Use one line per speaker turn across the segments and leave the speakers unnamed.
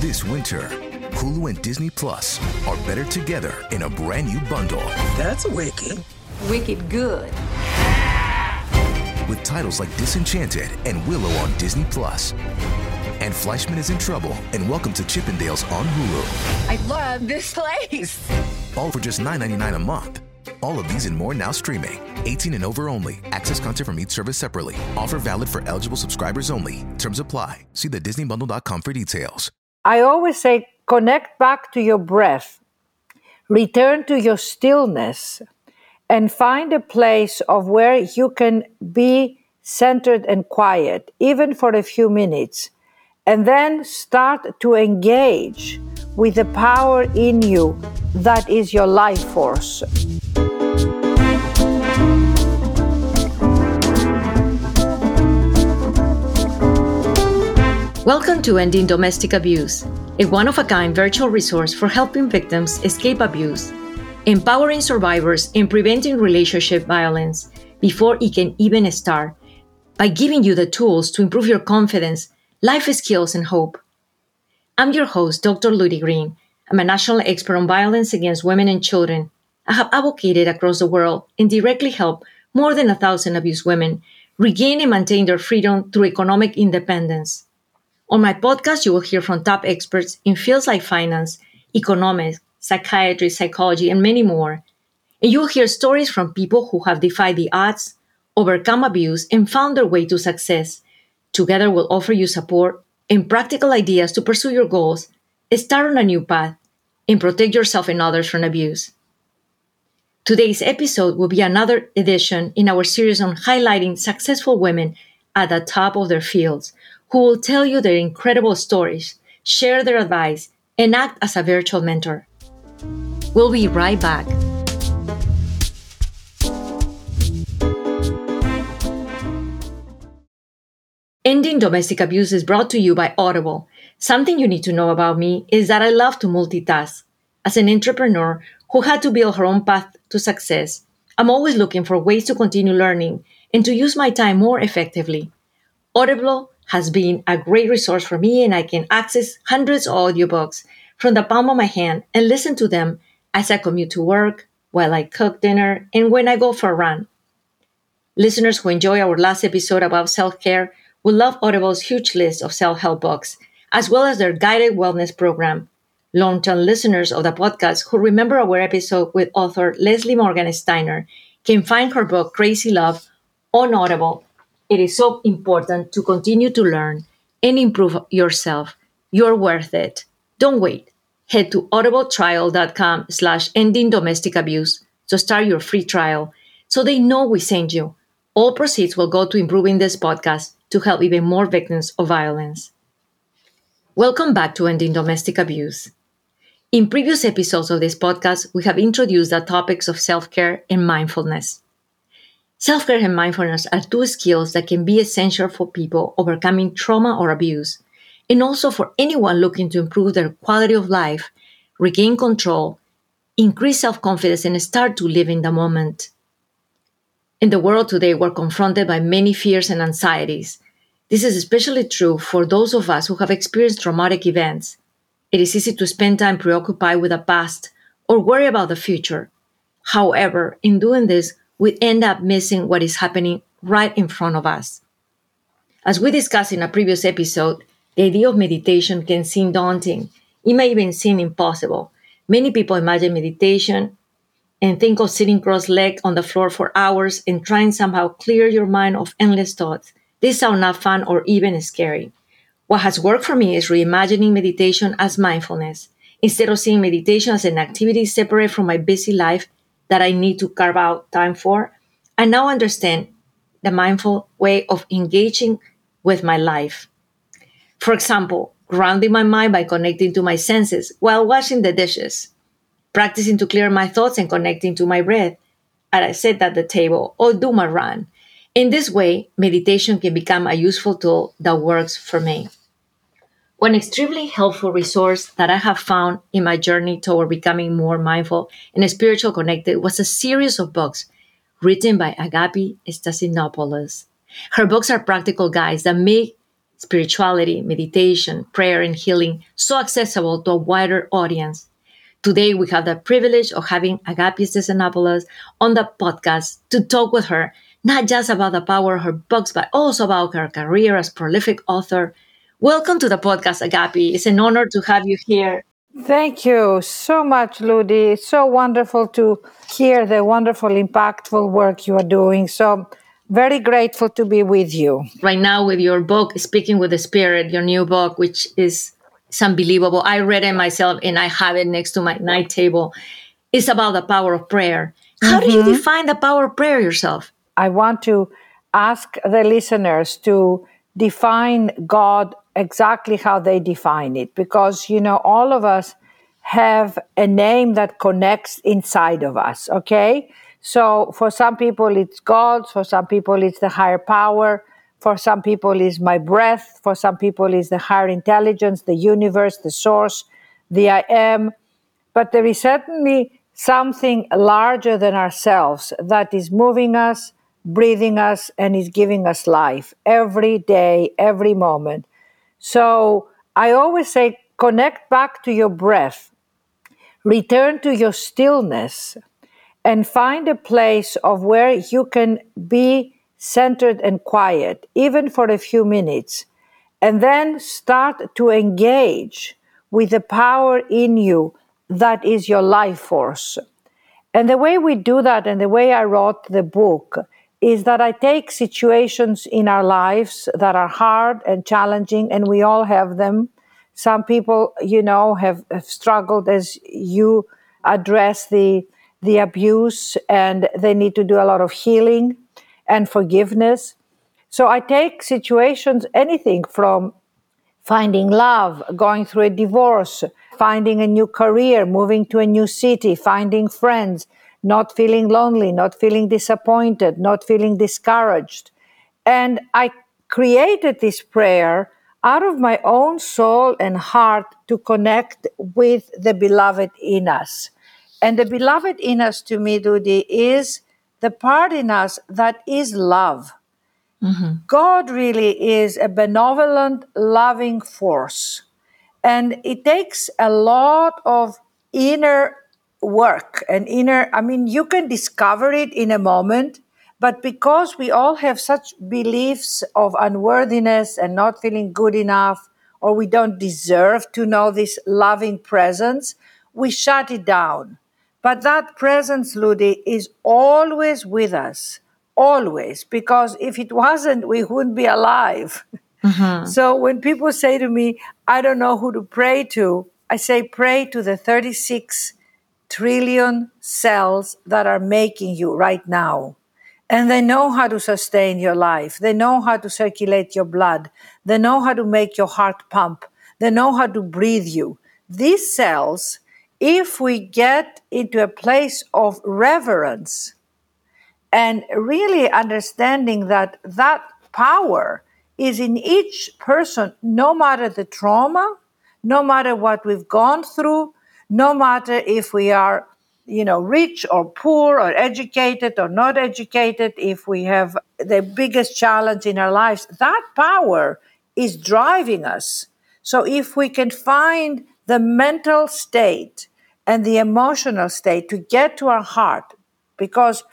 This winter, Hulu and Disney Plus are better together in a brand new bundle.
That's wicked.
Wicked good.
With titles like Disenchanted and Willow on Disney Plus. And Fleishman is in trouble and Welcome to Chippendales on Hulu.
I love this place.
All for just $9.99 a month. All of these and more now streaming. 18 and over only. Access content from each service separately. Offer valid for eligible subscribers only. Terms apply. See the DisneyBundle.com for details.
I always say connect back to your breath, return to your stillness, and find a place of where you can be centered and quiet, even for a few minutes. And then start to engage with the power in you that is your life force.
Welcome to Ending Domestic Abuse, a one of a kind virtual resource for helping victims escape abuse, empowering survivors, and preventing relationship violence before it can even start by giving you the tools to improve your confidence, life skills, and hope. I'm your host, Dr. Ludy Green. I'm a national expert on violence against women and children. I have advocated across the world and directly helped more than a thousand abused women regain and maintain their freedom through economic independence. On my podcast, you will hear from top experts in fields like finance, economics, psychiatry, psychology, and many more. And you'll hear stories from people who have defied the odds, overcome abuse, and found their way to success. Together, we'll offer you support and practical ideas to pursue your goals, start on a new path, and protect yourself and others from abuse. Today's episode will be another edition in our series on highlighting successful women at the top of their fields who will tell you their incredible stories, share their advice, and act as a virtual mentor. We'll be right back. Ending Domestic Abuse is brought to you by Audible. Something you need to know about me is that I love to multitask. As an entrepreneur who had to build her own path to success, I'm always looking for ways to continue learning and to use my time more effectively. Audible has been a great resource for me, and I can access hundreds of audiobooks from the palm of my hand and listen to them as I commute to work, while I cook dinner, and when I go for a run. Listeners who enjoy our last episode about self care will love Audible's huge list of self help books, as well as their guided wellness program. Long term listeners of the podcast who remember our episode with author Leslie Morgan Steiner can find her book Crazy Love on Audible it is so important to continue to learn and improve yourself. You're worth it. Don't wait. Head to audibletrial.com slash ending domestic abuse to start your free trial so they know we sent you. All proceeds will go to improving this podcast to help even more victims of violence. Welcome back to Ending Domestic Abuse. In previous episodes of this podcast, we have introduced the topics of self care and mindfulness. Self care and mindfulness are two skills that can be essential for people overcoming trauma or abuse, and also for anyone looking to improve their quality of life, regain control, increase self confidence, and start to live in the moment. In the world today, we're confronted by many fears and anxieties. This is especially true for those of us who have experienced traumatic events. It is easy to spend time preoccupied with the past or worry about the future. However, in doing this, we end up missing what is happening right in front of us. As we discussed in a previous episode, the idea of meditation can seem daunting. It may even seem impossible. Many people imagine meditation and think of sitting cross legged on the floor for hours and trying somehow clear your mind of endless thoughts. These sound not fun or even scary. What has worked for me is reimagining meditation as mindfulness. Instead of seeing meditation as an activity separate from my busy life, that I need to carve out time for. I now understand the mindful way of engaging with my life. For example, grounding my mind by connecting to my senses while washing the dishes, practicing to clear my thoughts and connecting to my breath as I sit at the table or do my run. In this way, meditation can become a useful tool that works for me. One extremely helpful resource that I have found in my journey toward becoming more mindful and spiritual connected was a series of books written by Agapi Stassinopoulos. Her books are practical guides that make spirituality, meditation, prayer, and healing so accessible to a wider audience. Today, we have the privilege of having Agapi Stassinopoulos on the podcast to talk with her, not just about the power of her books, but also about her career as prolific author. Welcome to the podcast, Agapi. It's an honor to have you here.
Thank you so much, Ludy. It's so wonderful to hear the wonderful, impactful work you are doing. So, very grateful to be with you.
Right now, with your book, Speaking with the Spirit, your new book, which is it's unbelievable. I read it myself and I have it next to my night table. It's about the power of prayer. How mm-hmm. do you mm-hmm. define the power of prayer yourself?
I want to ask the listeners to define God exactly how they define it because, you know, all of us have a name that connects inside of us, okay? So for some people it's God, for some people it's the higher power, for some people is my breath, for some people is the higher intelligence, the universe, the source, the I am. But there is certainly something larger than ourselves that is moving us, breathing us, and is giving us life every day, every moment. So I always say, connect back to your breath, return to your stillness, and find a place of where you can be centered and quiet, even for a few minutes, and then start to engage with the power in you that is your life force. And the way we do that, and the way I wrote the book, is that I take situations in our lives that are hard and challenging, and we all have them. Some people, you know, have, have struggled as you address the the abuse, and they need to do a lot of healing and forgiveness. So I take situations, anything from finding love, going through a divorce, finding a new career, moving to a new city, finding friends, not feeling lonely, not feeling disappointed, not feeling discouraged. And I created this prayer out of my own soul and heart to connect with the beloved in us. And the beloved in us to me, Ludy, is the part in us that is love. Mm-hmm. God really is a benevolent, loving force. And it takes a lot of inner work and inner, I mean, you can discover it in a moment, but because we all have such beliefs of unworthiness and not feeling good enough, or we don't deserve to know this loving presence, we shut it down. But that presence, Ludy, is always with us, always, because if it wasn't, we wouldn't be alive. Mm-hmm. So when people say to me, I don't know who to pray to, I say, pray to the 36 trillion cells that are making you right now. And they know how to sustain your life. They know how to circulate your blood. They know how to make your heart pump. They know how to breathe you. These cells if we get into a place of reverence and really understanding that that power is in each person, no matter the trauma, no matter what we've gone through, no matter if we are, you know, rich or poor or educated or not educated, if we have the biggest challenge in our lives, that power is driving us. So if we can find the mental state and the emotional state to get to our heart because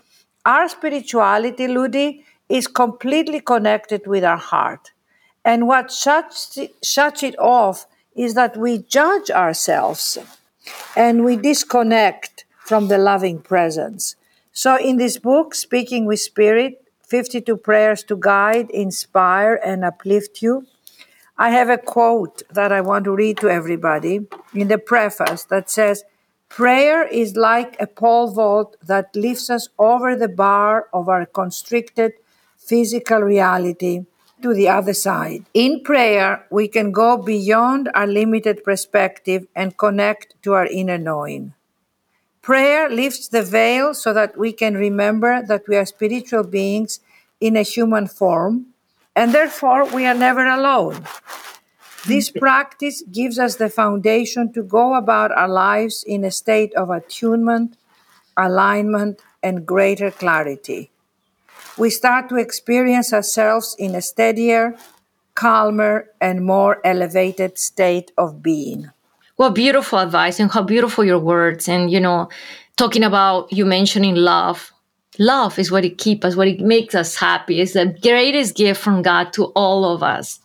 our spirituality, Ludy, is completely connected with our heart. And what shuts shuts it off is that we judge ourselves and we disconnect from the loving presence. So, in this book, Speaking with Spirit 52 Prayers to Guide, Inspire, and Uplift You, I have a quote that I want to read to everybody in the preface that says, Prayer is like a pole vault that lifts us over the bar of our constricted physical reality to the other side. In prayer, we can go beyond our limited perspective and connect to our inner knowing. Prayer lifts the veil so that we can remember that we are spiritual beings in a human form, and therefore we are never alone. This practice gives us the foundation to go about our lives in a state of attunement, alignment, and greater clarity. We start to experience ourselves in a steadier, calmer, and more elevated state of being.
Well, beautiful advice and how beautiful your words. And, you know, talking about you mentioning love. Love is what it keeps us, what it makes us happy. It's the greatest gift from God to all of us.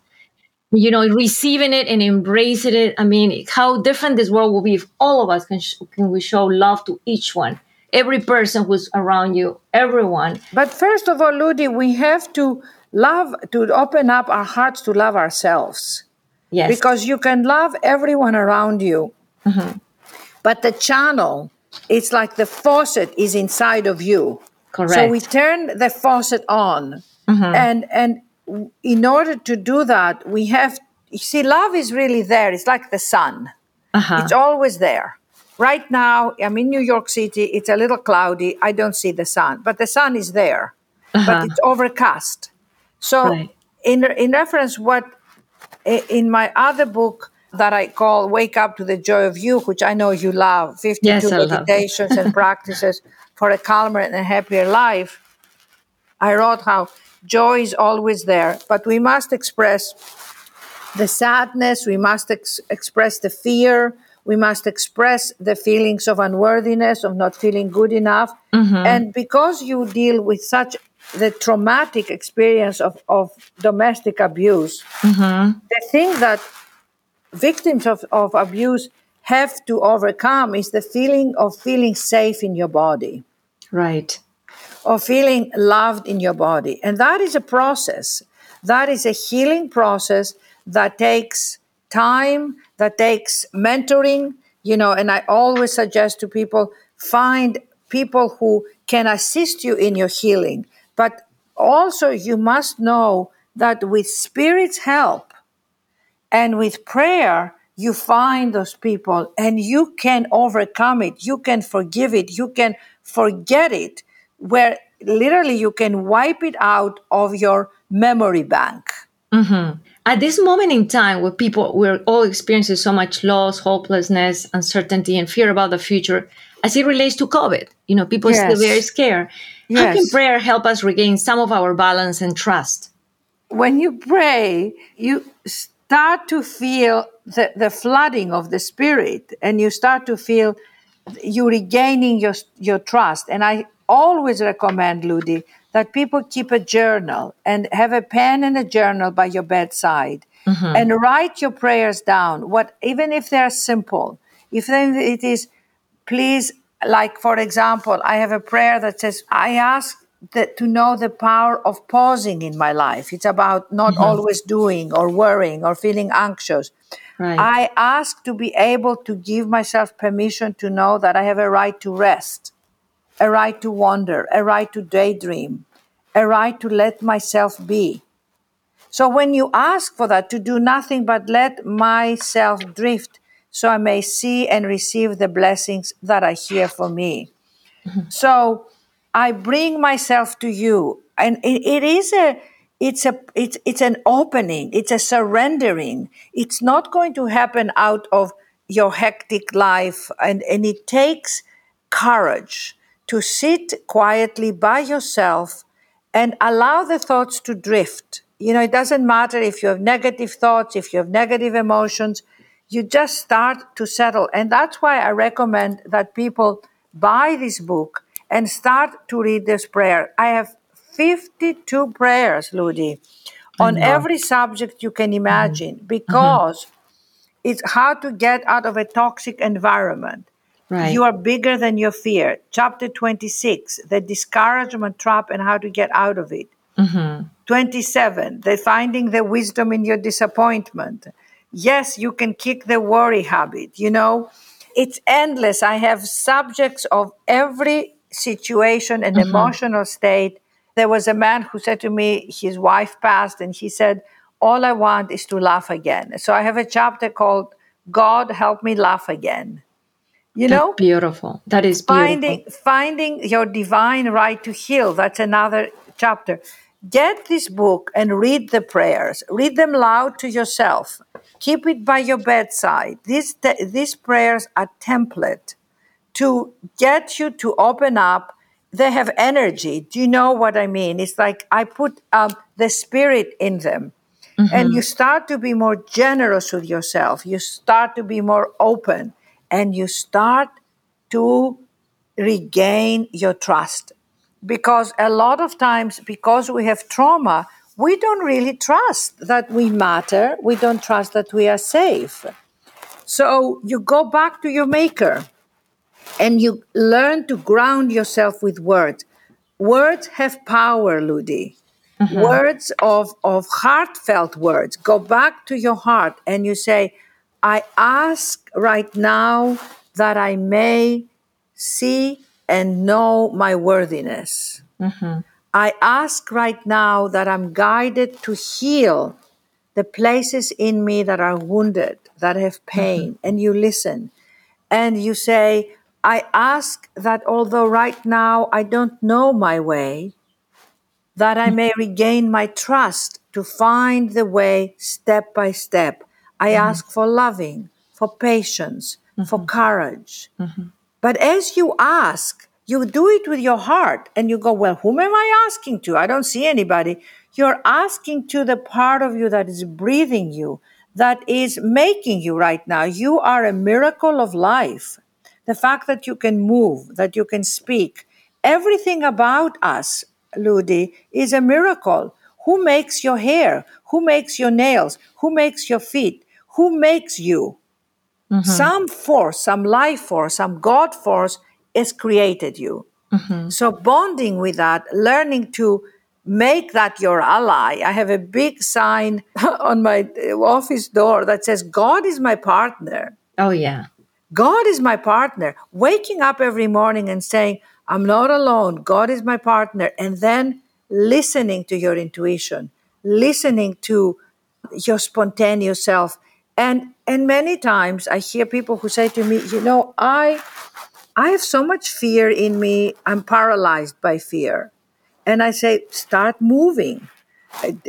You know, receiving it and embracing it. I mean, how different this world will be if all of us can, sh- can we show love to each one, every person who's around you, everyone.
But first of all, Ludy, we have to love, to open up our hearts to love ourselves.
Yes.
Because you can love everyone around you. Mhm. But the channel, it's like the faucet is inside of you.
Correct.
So we turn the faucet on. Mhm. And and in order to do that, we have you see, love is really there. It's like the sun.
uh-huh.
It's always there. Right now, I'm in New York City. It's a little cloudy. I don't see the sun, but the sun is there. But it's overcast. So,
Right.
in in reference, what eh, in my other book that I call "Wake Up to the Joy of You," which I know you love, fifty-two
Yes,
meditations and practices for a calmer and a happier life. I wrote how joy is always there, but we must express the sadness, we must ex- express the fear, we must express the feelings of unworthiness, of not feeling good enough. Mm-hmm. And because you deal with such the traumatic experience of, of domestic abuse, mm-hmm. the thing that victims of, of abuse have to overcome is the feeling of feeling safe in your body
right.
of feeling loved in your body. And that is a process. That is a healing process that takes time, that takes mentoring, you know, and I always suggest to people find people who can assist you in your healing. But also, you must know that with Spirit's help and with prayer, you find those people and you can overcome it. You can forgive it. You can forget it, where literally you can wipe it out of your memory bank. Mm-hmm.
At this moment in time where people we're all experiencing so much loss, hopelessness, uncertainty, and fear about the future, as it relates to COVID, you know, people are still very scared. How can
Yes.
prayer help us regain some of our balance and trust?
when you pray, you start to feel the, the flooding of the spirit and you start to feel you regaining your, your trust. And I always recommend, Ludy, that people keep a journal and have a pen and a journal by your bedside mm-hmm. and write your prayers down. What even if they're simple, if then it is, please, like for example, I have a prayer that says, I ask that to know the power of pausing in my life. It's about not mm-hmm. always doing or worrying or feeling anxious.
Right.
I ask to be able to give myself permission to know that I have a right to rest, a right to wander, a right to daydream, a right to let myself be. So when you ask for that, to do nothing but let myself drift so I may see and receive the blessings that are here for me. Mm-hmm. So I bring myself to you. And it, it is a it's a it's it's an opening, it's a surrendering. It's not going to happen out of your hectic life and, and it takes courage to sit quietly by yourself and allow the thoughts to drift. You know, it doesn't matter if you have negative thoughts, if you have negative emotions, you just start to settle. And that's why I recommend that people buy this book and start to read this prayer. I have 52 prayers, Ludy, on every subject you can mm-hmm. imagine because mm-hmm. it's how to get out of a toxic environment.
Right.
You are bigger than your fear. Chapter 26, the discouragement trap and how to get out of it. Mm-hmm. 27, the finding the wisdom in your disappointment. Yes, you can kick the worry habit. You know, it's endless. I have subjects of every situation and mm-hmm. emotional state. There was a man who said to me, his wife passed, and he said, All I want is to laugh again. So I have a chapter called God Help Me Laugh Again. You
That's
know,
beautiful. That is beautiful.
finding finding your divine right to heal. That's another chapter. Get this book and read the prayers. Read them loud to yourself. Keep it by your bedside. These te- these prayers are template to get you to open up. They have energy. Do you know what i mean? It's like i put um, the spirit in them. And you start to be more generous with yourself. You start to be more open and you start to regain your trust. Because a lot of times, because we have trauma, we don't really trust that we matter. We don't trust that we are safe. So you go back to your maker and you learn to ground yourself with words. Words have power, Ludy. Mm-hmm. Words of, of heartfelt words. Go back to your heart and you say, I ask right now that I may see and know my worthiness. Mm-hmm. I ask right now that I'm guided to heal the places in me that are wounded, that have mm-hmm. pain, and you listen. And you say, I ask that although right now I don't know my way, that I mm-hmm. may regain my trust to find the way step by step. I mm-hmm. ask for loving, for patience, mm-hmm. for courage. Mm-hmm. But as you ask, you do it with your heart and you go, Well, whom am I asking to? I don't see anybody. You're asking to the part of you that is breathing you, that is making you right now. You are a miracle of life. The fact that you can move, that you can speak, everything about us, Ludy, is a miracle. Who makes your hair? Who makes your nails? Who makes your feet? Who makes you? Mm-hmm. Some force, some life force, some God force has created you. Mm-hmm. So, bonding with that, learning to make that your ally. I have a big sign on my uh, office door that says, God is my partner.
Oh, yeah.
God is my partner. Waking up every morning and saying, I'm not alone. God is my partner. And then listening to your intuition, listening to your spontaneous self. And and many times I hear people who say to me, you know, I I have so much fear in me. I'm paralyzed by fear. And I say, start moving.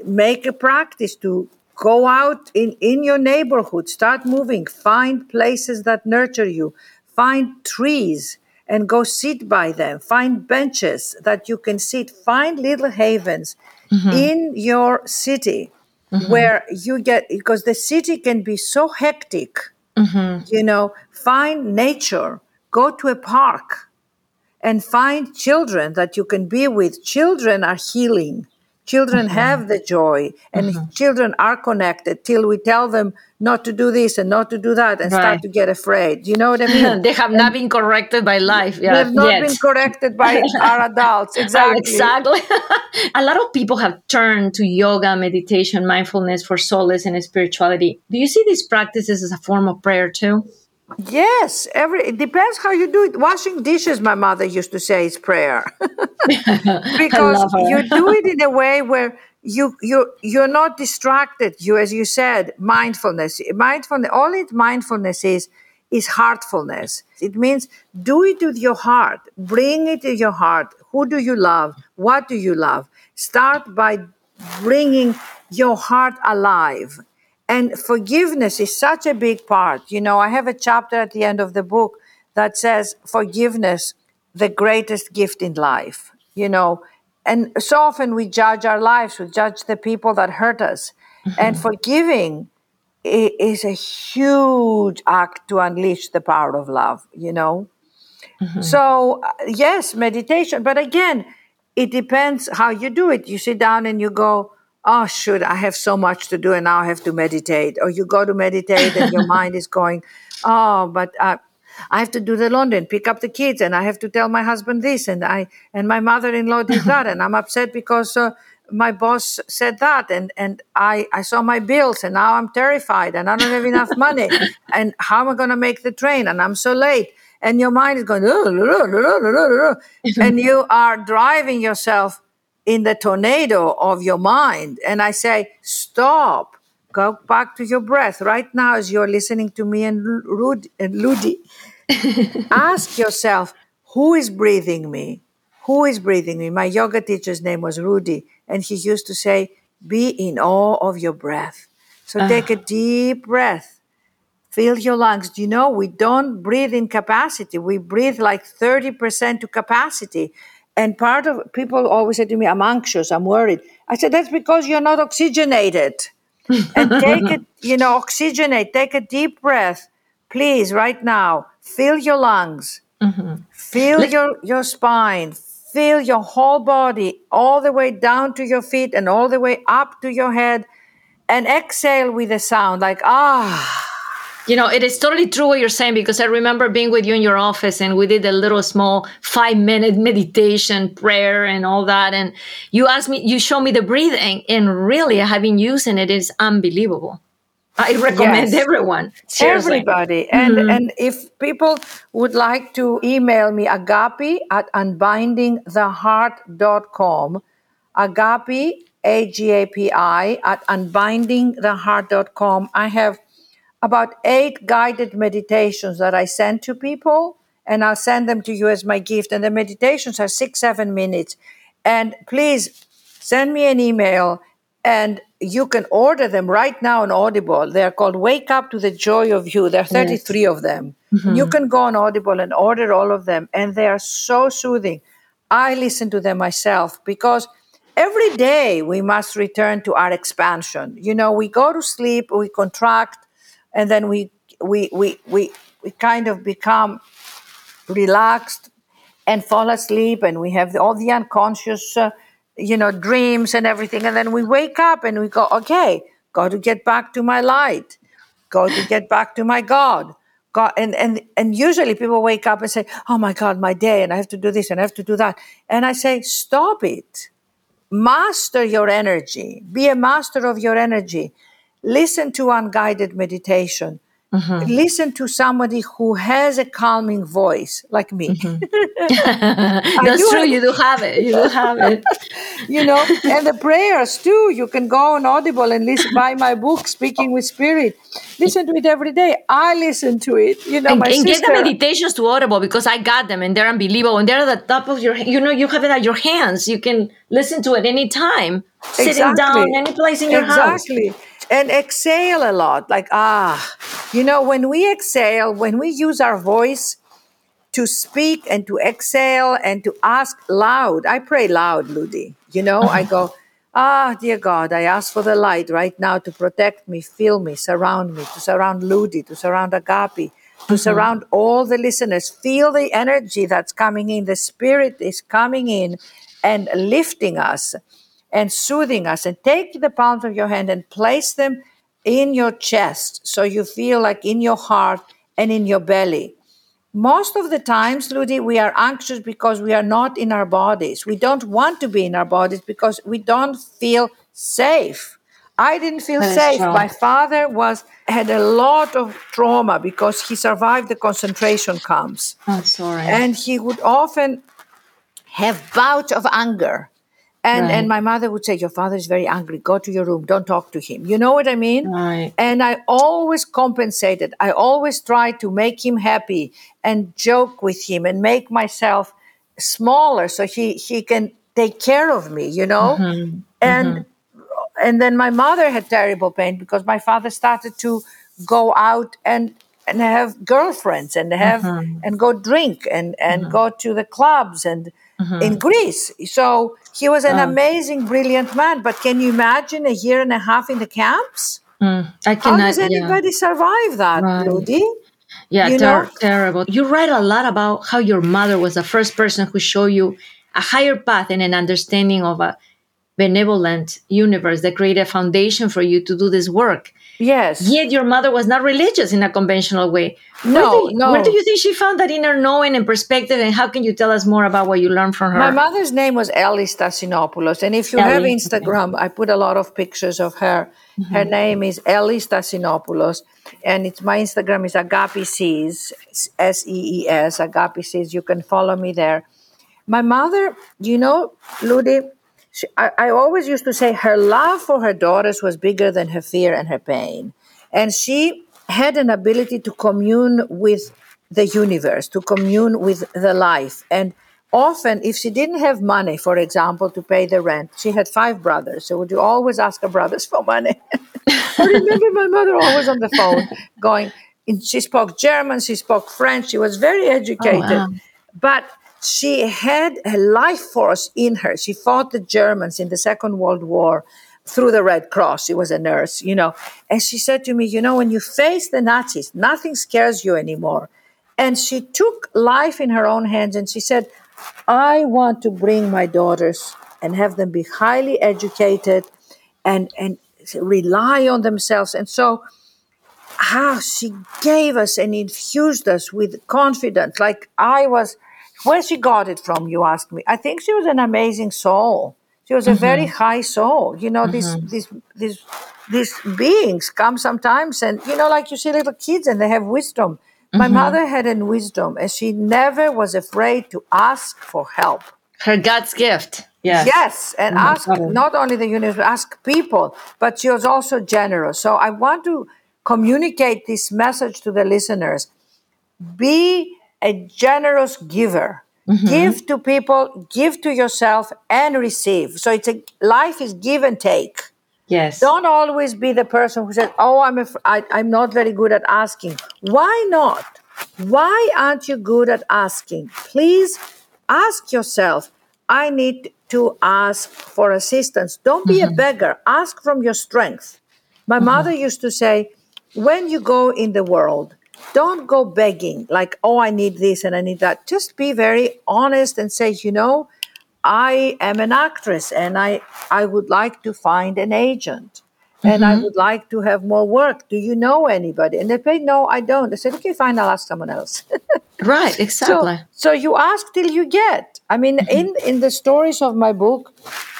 Make a practice to go out in, in your neighborhood, start moving, find places that nurture you, find trees and go sit by them, find benches that you can sit, find little havens mm-hmm. in your city Mm-hmm. where you get, because the city can be so hectic, mm-hmm. you know, find nature, go to a park and find children that you can be with. Children are healing. Children have the joy, and mm-hmm. children are connected till we tell them not to do this and not to do that and
Right.
start to get afraid. You know what I mean?
they have not been corrected by life. Yeah,
They've not
yet.
been corrected by our adults. Oh, exactly.
Exactly. a lot of people have turned to yoga, meditation, mindfulness for solace and spirituality. Do you see these practices as a form of prayer too?
Yes, every it depends how you do it. Washing dishes, my mother used to say, is prayer because you do it in a way where you you you're not distracted. You, as you said, mindfulness. Mindfulness. All it mindfulness is is heartfulness. It means do it with your heart. Bring it to your heart. Who do you love? What do you love? Start by bringing your heart alive. And forgiveness is such a big part. You know, I have a chapter at the end of the book that says forgiveness, the greatest gift in life. You know, and so often we judge our lives, we judge the people that hurt us. And forgiving is a huge act to unleash the power of love, you know? So, uh, yes, meditation. But again, it depends how you do it. You sit down and you go, oh, shoot, I have so much to do and now I have to meditate. Or you go to meditate and your mind is going, oh, but uh, I have to do the laundry and pick up the kids and I have to tell my husband this and I and my mother-in-law did that and I'm upset because uh, my boss said that and and I I saw my bills and now I'm terrified and I don't have enough money. And how am I going to make the train and I'm so late? And your mind is going and you are driving yourself in the tornado of your mind. And I say stop. Go back to your breath. Right now as you're listening to me and Rud and Ludy ask yourself who is breathing me? Who is breathing me? My yoga teacher's name was rudy and he used to say be in awe of your breath. So ah. take a deep breath. Fill your lungs. You know we don't breathe in capacity. We breathe like 30% to capacity and part of people always say to me i'm anxious i'm worried. I said that's because you're not oxygenated. And take it, you know, oxygenate, take a deep breath. Please, right now, fill your lungs, feel your, your spine, feel your whole body all the way down to your feet and all the way up to your head, and exhale with a sound like, ah.
You know, it is totally true what you're saying because I remember being with you in your office and we did a little small five minute meditation prayer and all that. And you asked me, you showed me the breathing, and really, having using it. it is unbelievable. I recommend
Yes.
everyone. Seriously.
Everybody. And mm-hmm. and if people would like to email me agapi at unbindingtheheart.com, agapi, A-G-A-P-I, at unbindingtheheart.com. I have about eight guided meditations that I send to people, and I'll send them to you as my gift. And the meditations are six, seven minutes. And please send me an email and you can order them right now on Audible. They're called Wake Up to the Joy of You. There are 33 of them. Mm-hmm. You can go on Audible and order all of them, and they are so soothing. I listen to them myself because every day we must return to our expansion. You know, we go to sleep, we contract, and then we we we we, we kind of become relaxed and fall asleep and we have all the unconscious uh, you know dreams and everything. And then we wake up and we go okay got to get back to my light. Got to get back to my god. God and and and usually people wake up and say oh my god my day and i have to do this and i have to do that. And i say stop it. Master your energy. Be a master of your energy listen to unguided meditation. Mm-hmm. Listen to somebody who has a calming voice like me. Mm-hmm.
That's
you
true.
have-
You do have it. You do have it.
you know and the prayers too you can go on audible and listen buy my book speaking with spirit. Listen to it every day. I listen to it you know
and,
my
and get the meditations to Audible because I got them and they're unbelievable and they're at the top of your you know you have it at your hands. You can listen to it anytime sitting down any place in your house.
Exactly and exhale a lot. Like ah you know when we exhale when we use our voice to speak and to exhale and to ask loud i pray loud ludy. You know i go ah dear god i ask for the light right now to protect me fill me surround me to surround ludy to surround agapi to surround all the listeners. Feel the energy that's coming in. The spirit is coming in and lifting us and soothing us. And take the palms of your hand and place them in your chest so you feel like in your heart and in your belly. Most of the times ludy we are anxious because we are not in our bodies. We don't want to be in our bodies because we don't feel safe. I didn't feel
That
safe. my father was had a lot of trauma because he survived the concentration camps.
I'm sorry
and he would often have bouts of anger and
Right.
and my mother would say your father is very angry. Go to your room. Don't talk to him. You know what i mean?
Right.
and i always compensated. I always tried to make him happy and joke with him and make myself smaller so he he can take care of me you know? Mm-hmm. And mm-hmm. and then my mother had terrible pain because my father started to go out and and have girlfriends and have mm-hmm. and go drink and and go to the clubs and in Greece. So he was an ah. amazing, brilliant man. But can you imagine a year and a half in the camps?
Hmm,
I
cannot.
How does
yeah.
anybody survive that,
Right.
Ludy?
Yeah,
You
ter- terrible. You write a lot about how your mother was the first person who showed you a higher path and an understanding of a benevolent universe that created a foundation for you to do this work.
Yes.
Yet your mother was not religious in a conventional way.
No,
where do,
no.
Where do you think she found that inner knowing and perspective? And how can you tell us more about what you learned from her?
My mother's name was Ellie Stassinopoulos, and if you have
Ellie, okay.
Instagram, I put a lot of pictures of her. Mm-hmm. Her name is Ellie Stassinopoulos, and it's my Instagram is Agapi Sees, S E E S, Agapi Sees. You can follow me there. My mother, you know, Ludy, she, I, I always used to say her love for her daughters was bigger than her fear and her pain, and she had an ability to commune with the universe, to commune with the life. And often, if she didn't have money, for example, to pay the rent, she had five brothers. So would you always ask her brothers for money? I remember my mother always on the phone going, she spoke German, she spoke French, she was very oh, educated.
wow.
But she had a life force in her. She fought the Germans in the Second World War. through the Red Cross. She was a nurse, you know. And she said to me, You know, when you face the Nazis, nothing scares you anymore. And she took life in her own hands and she said, I want to bring my daughters and have them be highly educated and, and rely on themselves. And so, how she gave us and infused us with confidence. Like I was, where she got it from, you ask me. I think she was an amazing soul. She was a mm-hmm. very high soul. You know, these, mm-hmm. these, these, these beings come sometimes and, you know, like you see little kids and they have wisdom. My mm-hmm. mother had a wisdom and she never was afraid to ask for help.
Her God's gift. Yes.
Yes, and oh ask not only the universe, ask people, but she was also generous. So I want to communicate this message to the listeners. Be a generous giver. Mm-hmm. Give to people, give to yourself, and receive. So it's a life is give and take.
Yes.
Don't always be the person who says, "Oh, I'm af- I, I'm not very good at asking." Why not? Why aren't you good at asking? Please ask yourself. I need to ask for assistance. Don't be a mm-hmm. beggar. Ask from your strength. My mm-hmm. mother used to say, when you go in the world, don't go begging like, oh, I need this and I need that. Just be very honest and say, you know, I am an actress and I, I would like to find an agent and I mm-hmm. would like to have more work. Do you know anybody? And they say, no, I don't. I said, okay, fine, I'll ask someone else.
Right, exactly.
So, so you ask till you get. I mean, mm-hmm. in in the stories of my book,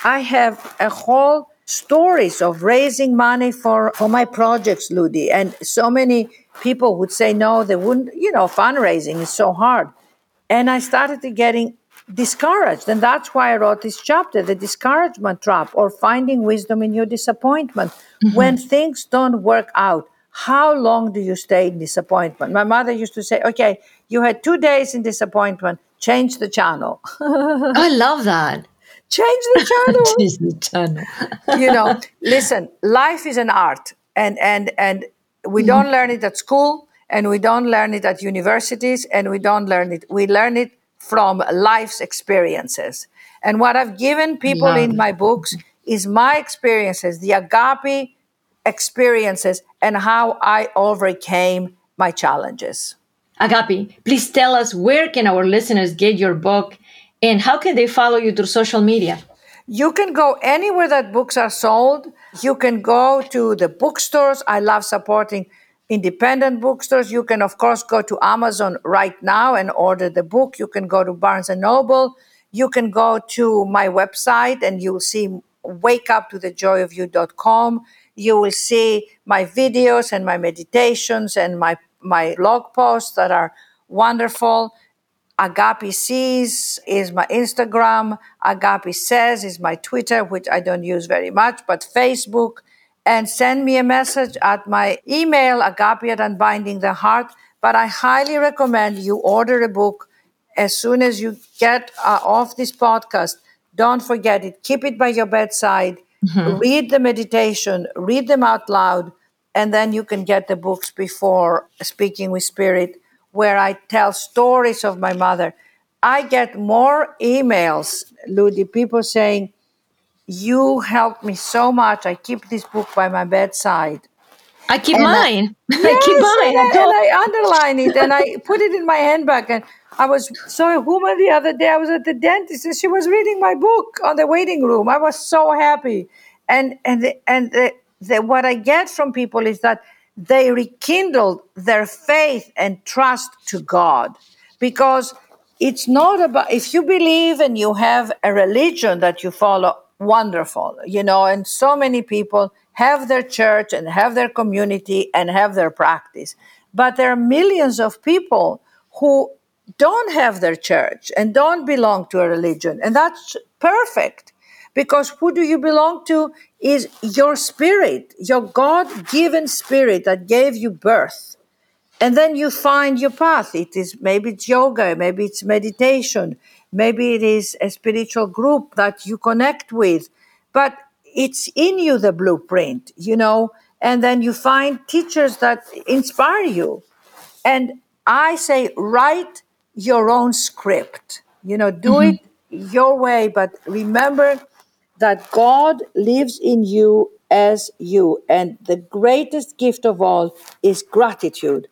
I have a whole stories of raising money for for my projects, Ludy, and so many people would say no, they wouldn't. You know, fundraising is so hard, and I started to getting discouraged, and that's why I wrote this chapter, the discouragement trap, or finding wisdom in your disappointment. Mm-hmm. When things don't work out, how long do you stay in disappointment? My mother used to say, okay, you had two days in disappointment, change the channel.
I love that.
change the channel.
change the Channel.
you know, listen, life is an art and and and we mm-hmm. don't learn it at school and we don't learn it at universities and we don't learn it. We learn it from life's experiences. And what I've given people
Love
in my books is my experiences, the agape experiences, and how I overcame my challenges.
Agapi, please tell us where can our listeners get your book and how can they follow you through social media?
You can go anywhere that books are sold. You can go to the bookstores. I love supporting independent bookstores. You can, of course, go to Amazon right now and order the book. You can go to Barnes and Noble. You can go to my website and you'll see wakeuptothejoyofyou.com. You will see my videos and my meditations and my, my blog posts that are wonderful. Agapi Sees is my Instagram. Agapi Says is my Twitter, which I don't use very much, but Facebook. And send me a message at my email, agapi at unbinding the heart. But I highly recommend you order a book as soon as you get uh, off this podcast. Don't forget it. Keep it by your bedside. Read the meditation, read them out loud, and then you can get the books before Speaking with Spirit where I tell stories of my mother. I get more emails, Ludy, people saying, You helped me so much. I keep this book by my bedside.
I keep
And
mine. I
Yes,
keep mine.
and,
I
I, and I underline it and I put it in my handbag. And I was so a woman the other day. I was at the dentist and she was reading my book on the waiting room. I was so happy. And and the, and the, the, what I get from people is that they rekindled their faith and trust to God. Because it's not about if you believe and you have a religion that you follow wonderful you know and so many people have their church and have their community and have their practice. But there are millions of people who don't have their church and don't belong to a religion. And that's perfect because who do you belong to is your spirit your god-given spirit that gave you birth. And then you find your path. It is maybe it's yoga maybe it's meditation maybe it is a spiritual group that you connect with. But it's in you the blueprint you know? And then you find teachers that inspire you. And i say write your own script. You know do mm-hmm. it your way but remember that God lives in you as you. And the greatest gift of all is gratitude.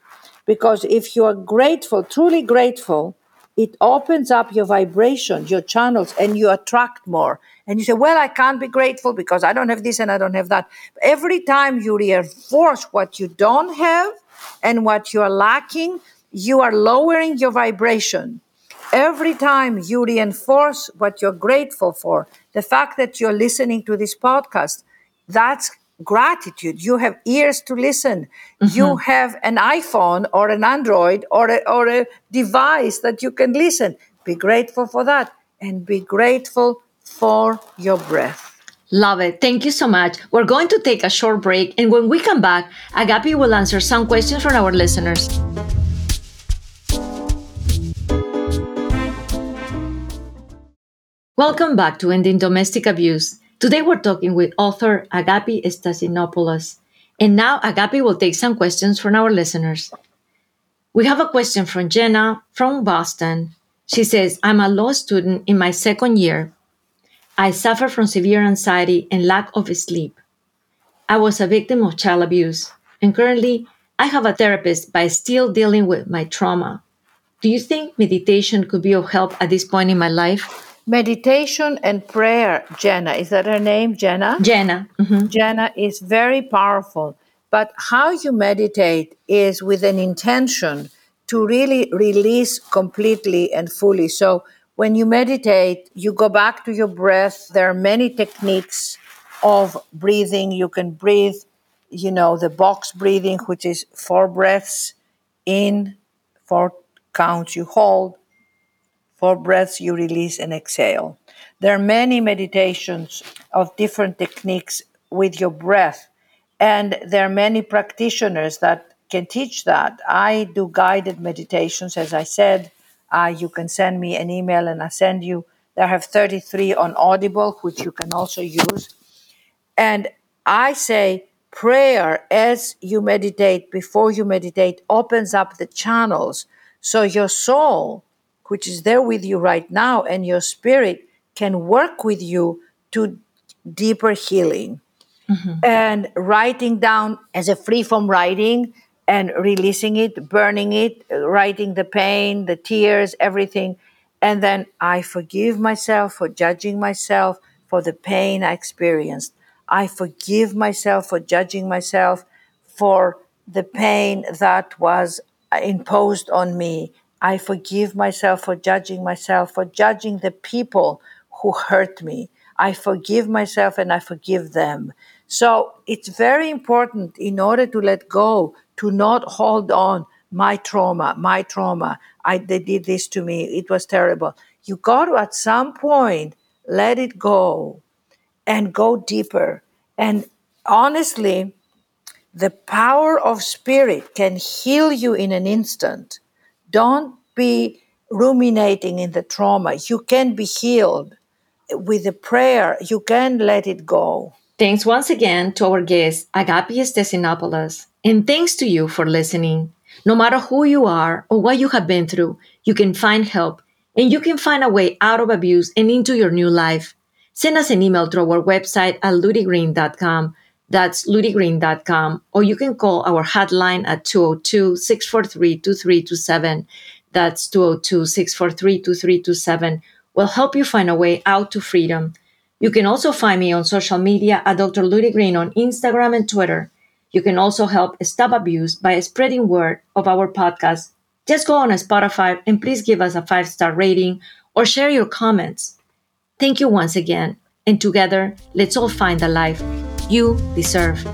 Because if you are grateful, truly grateful, it opens up your vibration, your channels, and you attract more. And you say, Well, I can't be grateful because I don't have this and I don't have that. Every time you reinforce what you don't have and what you are lacking, you are lowering your vibration. Every time you reinforce what you're grateful for, the fact that you're listening to this podcast, that's gratitude. You have ears to listen. Mm-hmm. You have an iPhone or an Android or a, or a device that you can listen. Be grateful for that and be grateful for your breath.
Love it. Thank you so much. We're going to take a short break, and when we come back, Agapi will answer some questions from our listeners. Welcome back to Ending Domestic Abuse. Today we're talking with author Agapi Stassinopoulos. And now Agapi will take some questions from our listeners. We have a question from Jenna from Boston. She says, I'm a law student in my second year. I suffer from severe anxiety and lack of sleep. I was a victim of child abuse, and currently I have a therapist, but still dealing with my trauma. Do you think meditation could be of help at this point in my life?
Meditation and prayer, Jenna, is that her name, Jenna?
Jenna.
Mm-hmm. Jenna is very powerful. But how you meditate is with an intention to really release completely and fully. So when you meditate, you go back to your breath. There are many techniques of breathing. You can breathe, you know, the box breathing, which is four breaths in, four counts you hold, Four breaths you release and exhale. There are many meditations of different techniques with your breath, and there are many practitioners that can teach that. I do guided meditations, as I said. Uh, you can send me an email and I send you. There have 33 on Audible, which you can also use. And I say prayer as you meditate, before you meditate, opens up the channels. So your soul which is there with you right now, and your spirit can work with you to deeper healing. Mm-hmm. And writing down as a free form writing and releasing it, burning it, writing the pain, the tears, everything. And then I forgive myself for judging myself for the pain I experienced. I forgive myself for judging myself for the pain that was imposed on me I forgive myself for judging myself, for judging the people who hurt me. I forgive myself and I forgive them. So it's very important in order to let go, to not hold on. My trauma, my trauma. I, they did this to me. It was terrible. You got to, at some point, let it go and go deeper. And honestly, the power of spirit can heal you in an instant don't be ruminating in the trauma. You can be healed with a prayer. You can let it go.
Thanks once again to our guest, Agapi Stassinopoulos. And thanks to you for listening. No matter who you are or what you have been through, you can find help and you can find a way out of abuse and into your new life. Send us an email through our website at ludygreen.com that's ludygreen.com, or you can call our hotline at 202 643 2327. That's 202 643 2327. We'll help you find a way out to freedom. You can also find me on social media at Dr. Ludy Green on Instagram and Twitter. You can also help stop abuse by spreading word of our podcast. Just go on Spotify and please give us a five star rating or share your comments. Thank you once again, and together, let's all find the life you deserve.